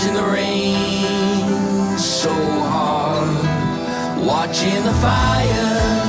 Watching the rain so hard, watching the fire.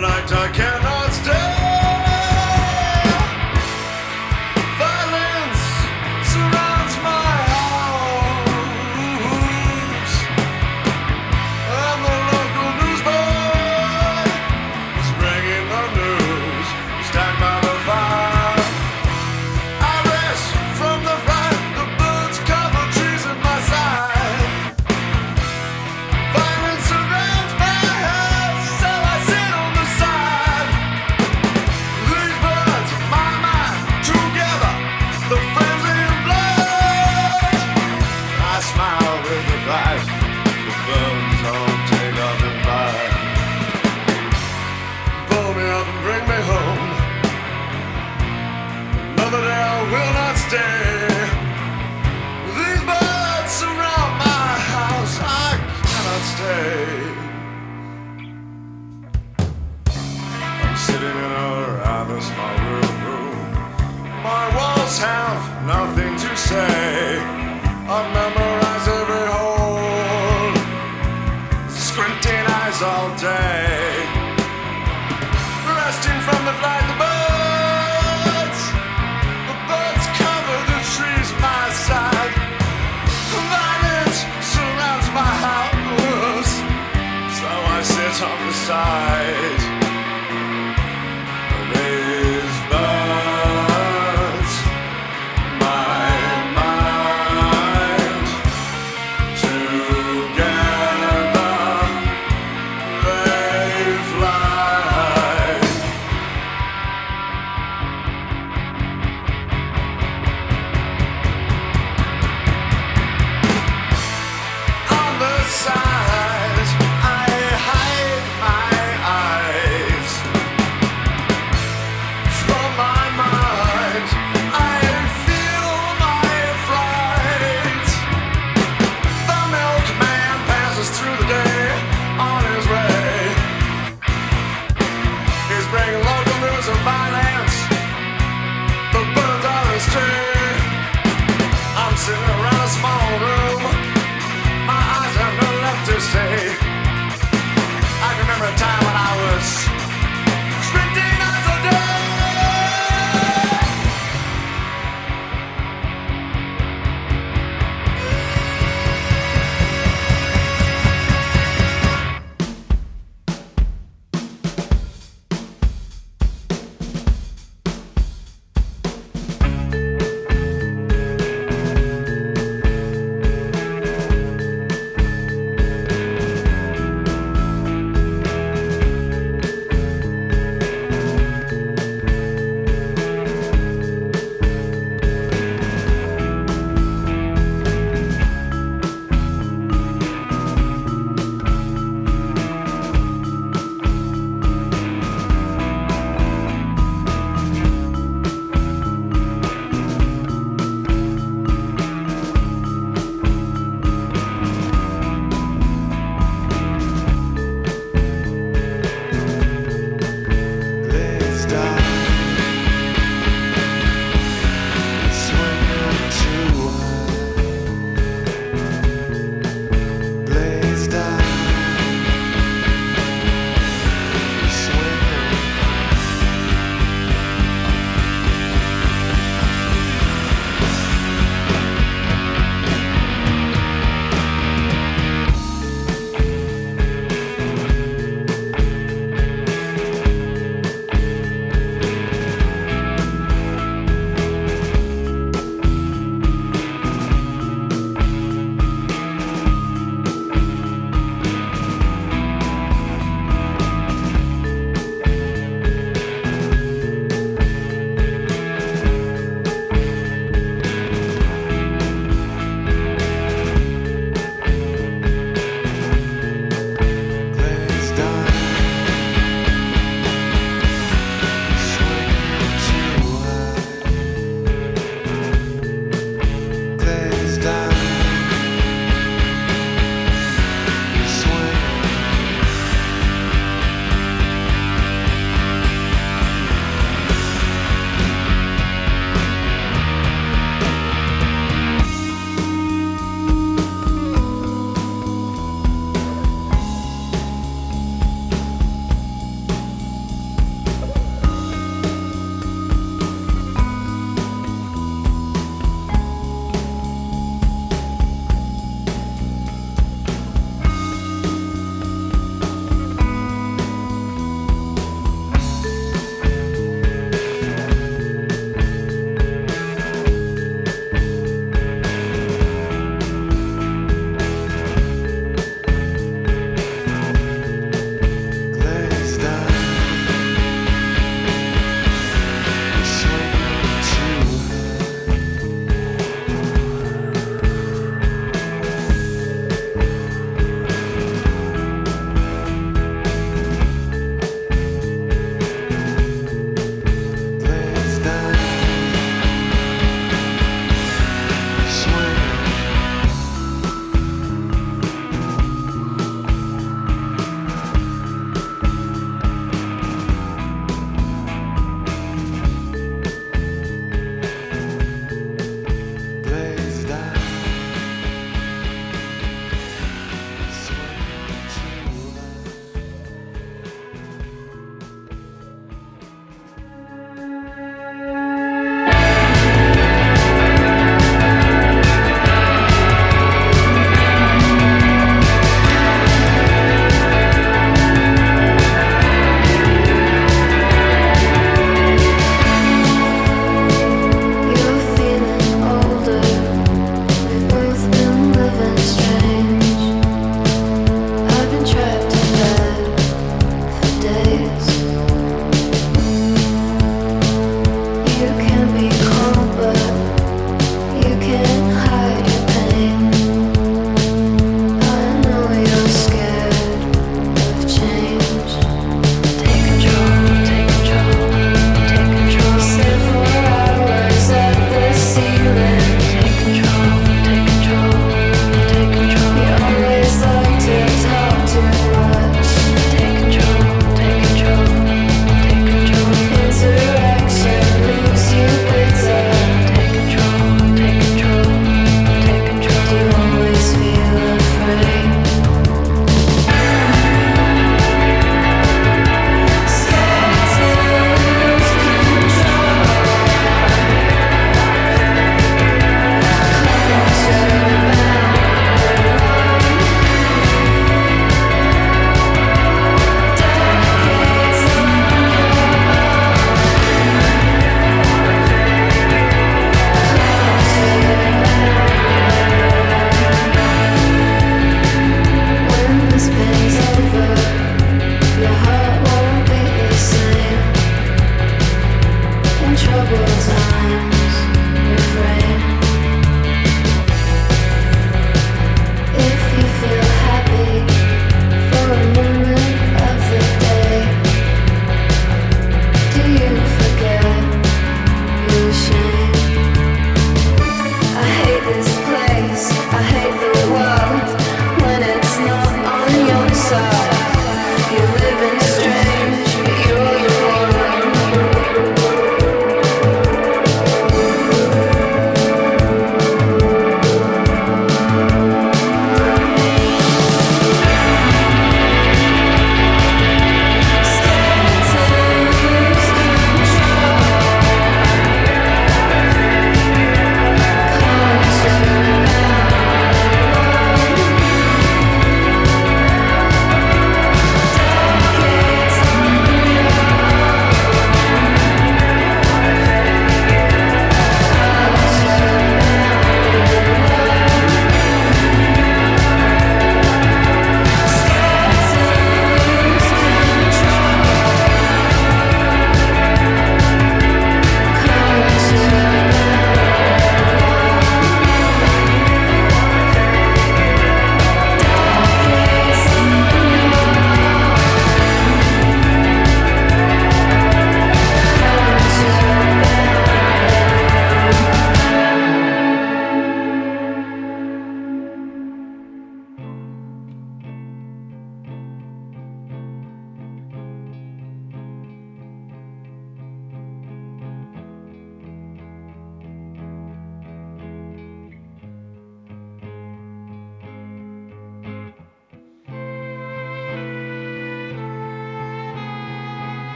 Night I cannot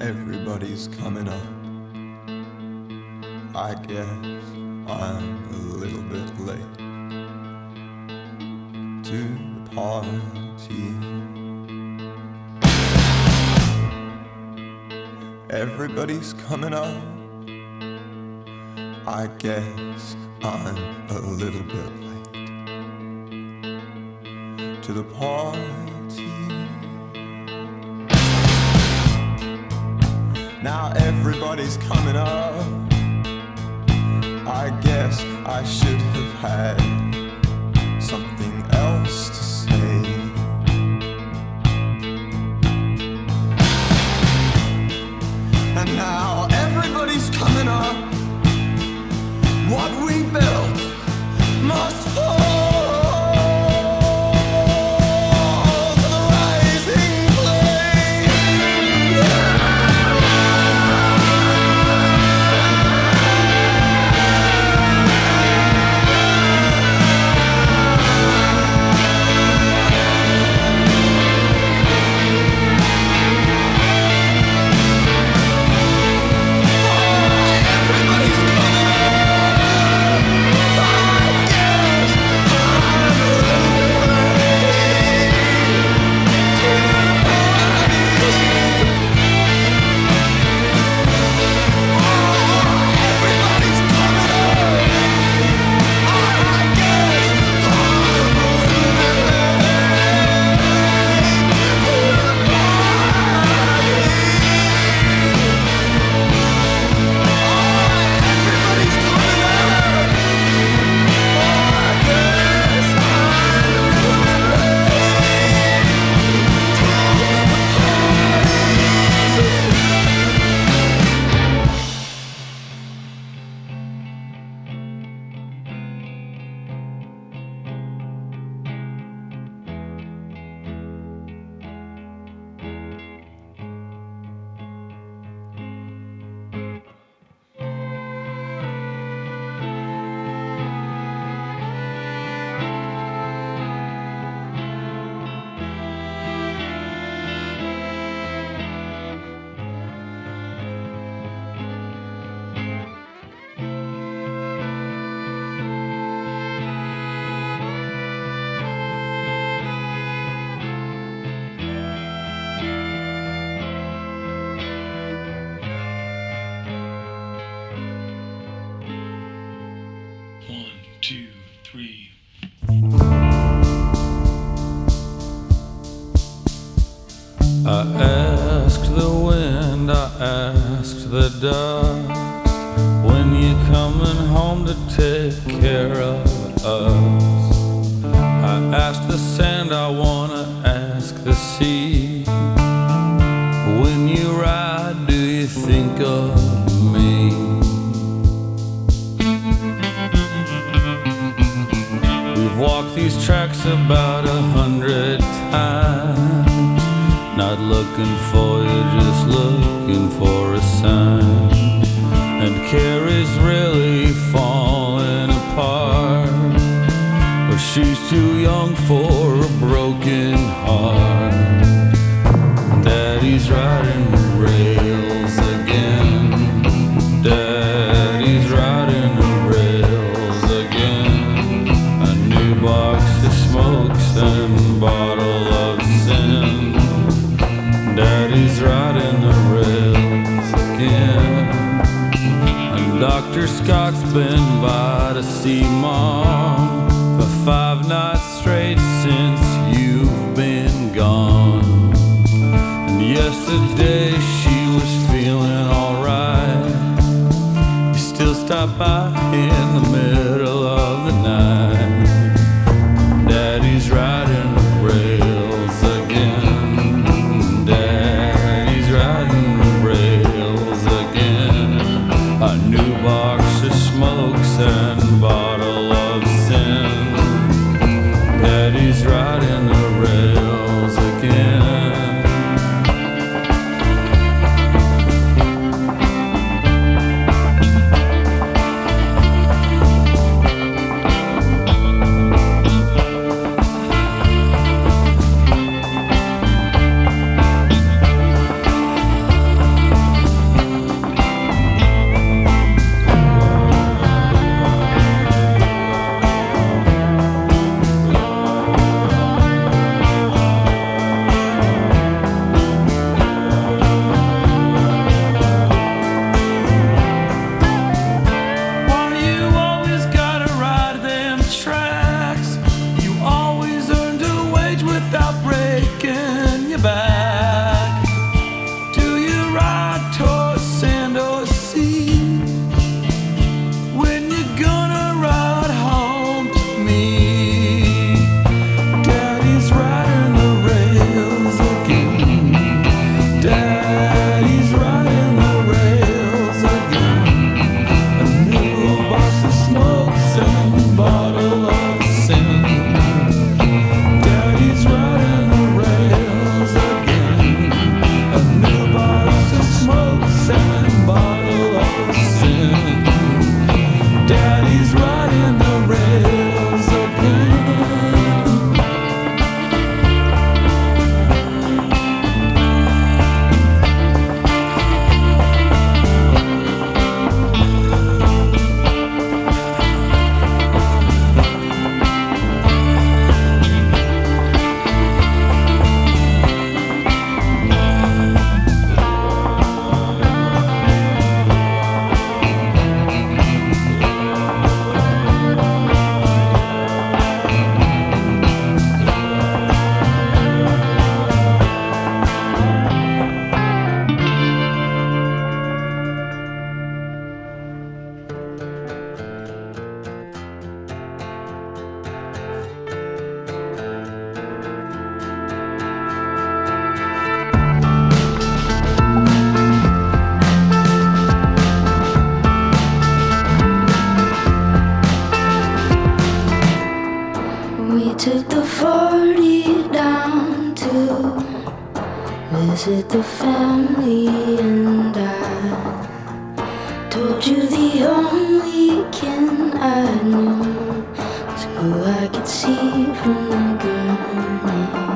Everybody's coming up. I guess I'm a little bit late to the party. Everybody's coming up. I guess I'm a little bit late to the party. Now everybody's coming up. I guess I should have had she's too young for a broken heart. Daddy's riding the rails again. Daddy's riding the rails again. A new box of smokes and bottle of sin. Daddy's riding the rails again. And Dr. Scott's been by to see mom five nights straight since you've been gone. And yesterday she was feeling alright. You still stop by in the the only kin I knew, so I could see from the gurney.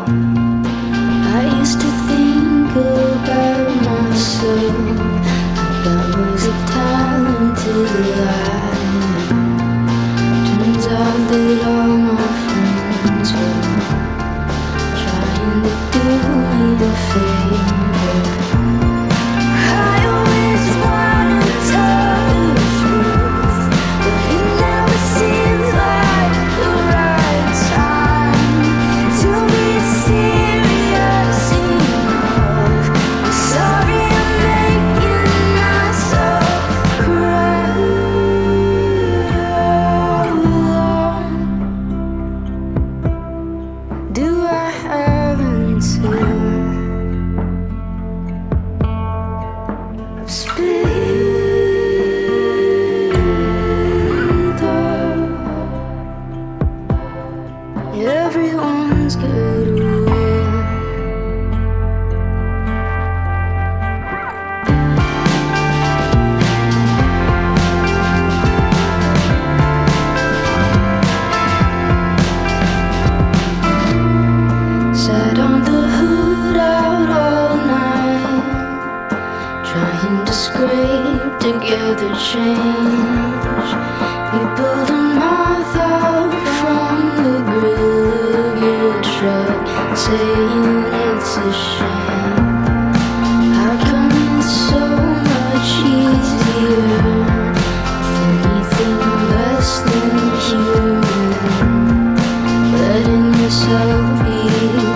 yourself be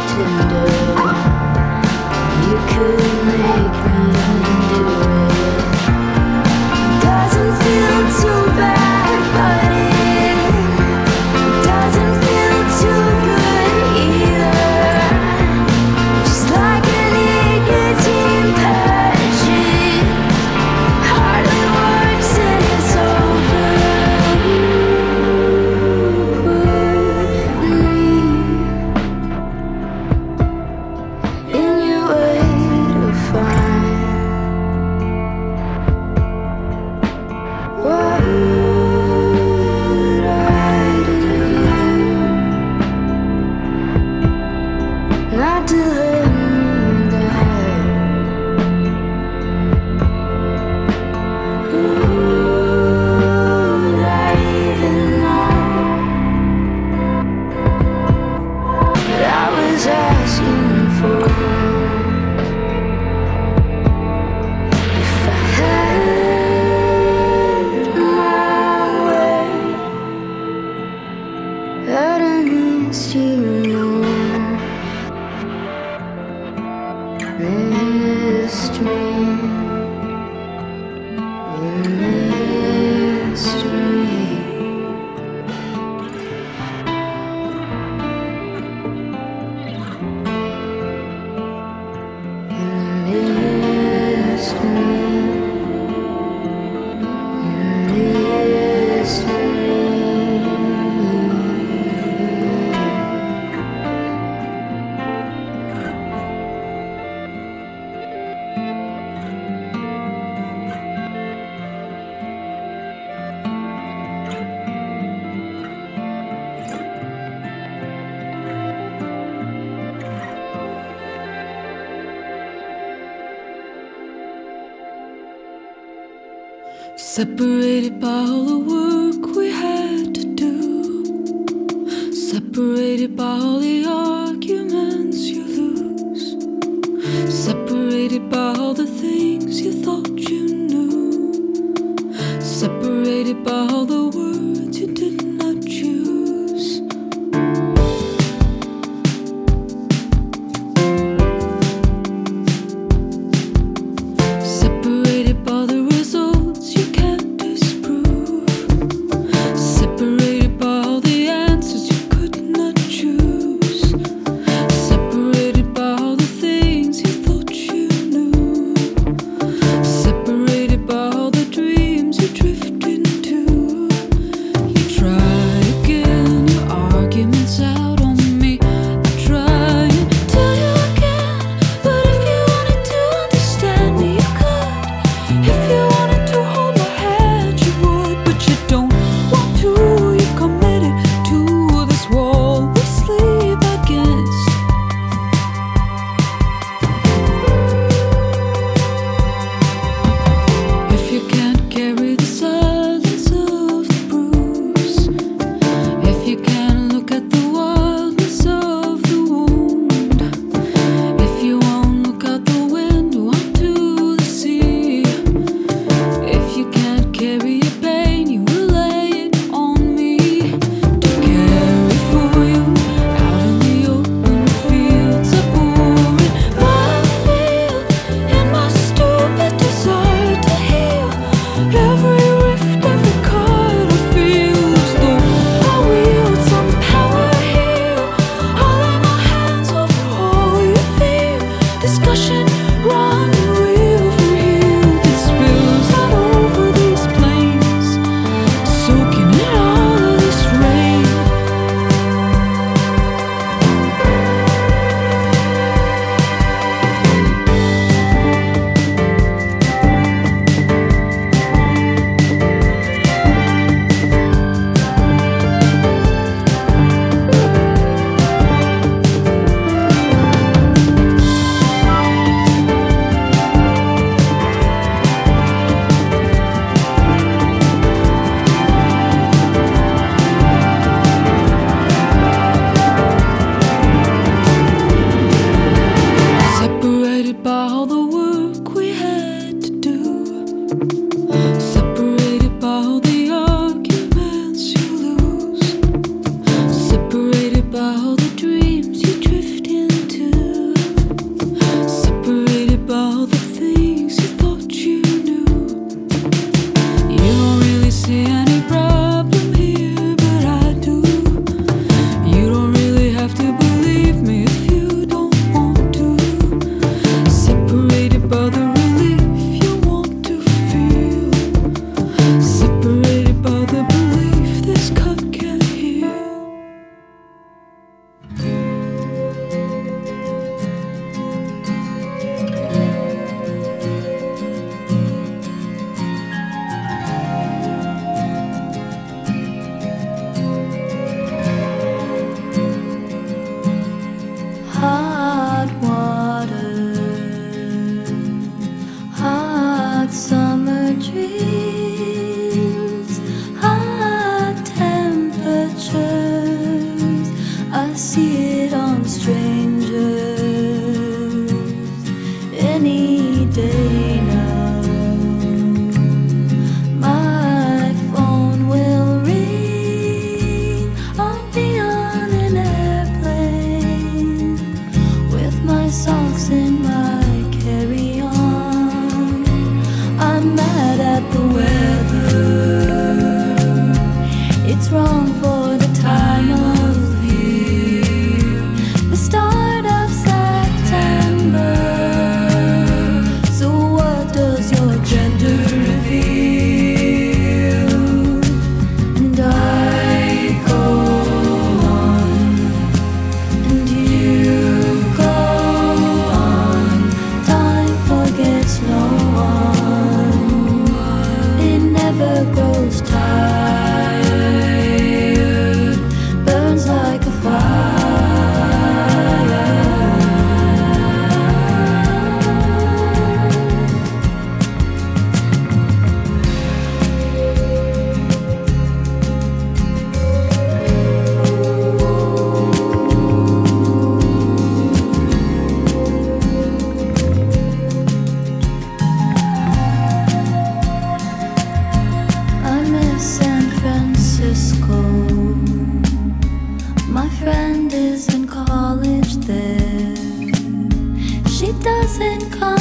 tender. You could make me. Separated by all the work we had to do, separated by all the arguments you lose, separated by all the things you thought. San Francisco. My friend is in college there. She doesn't come.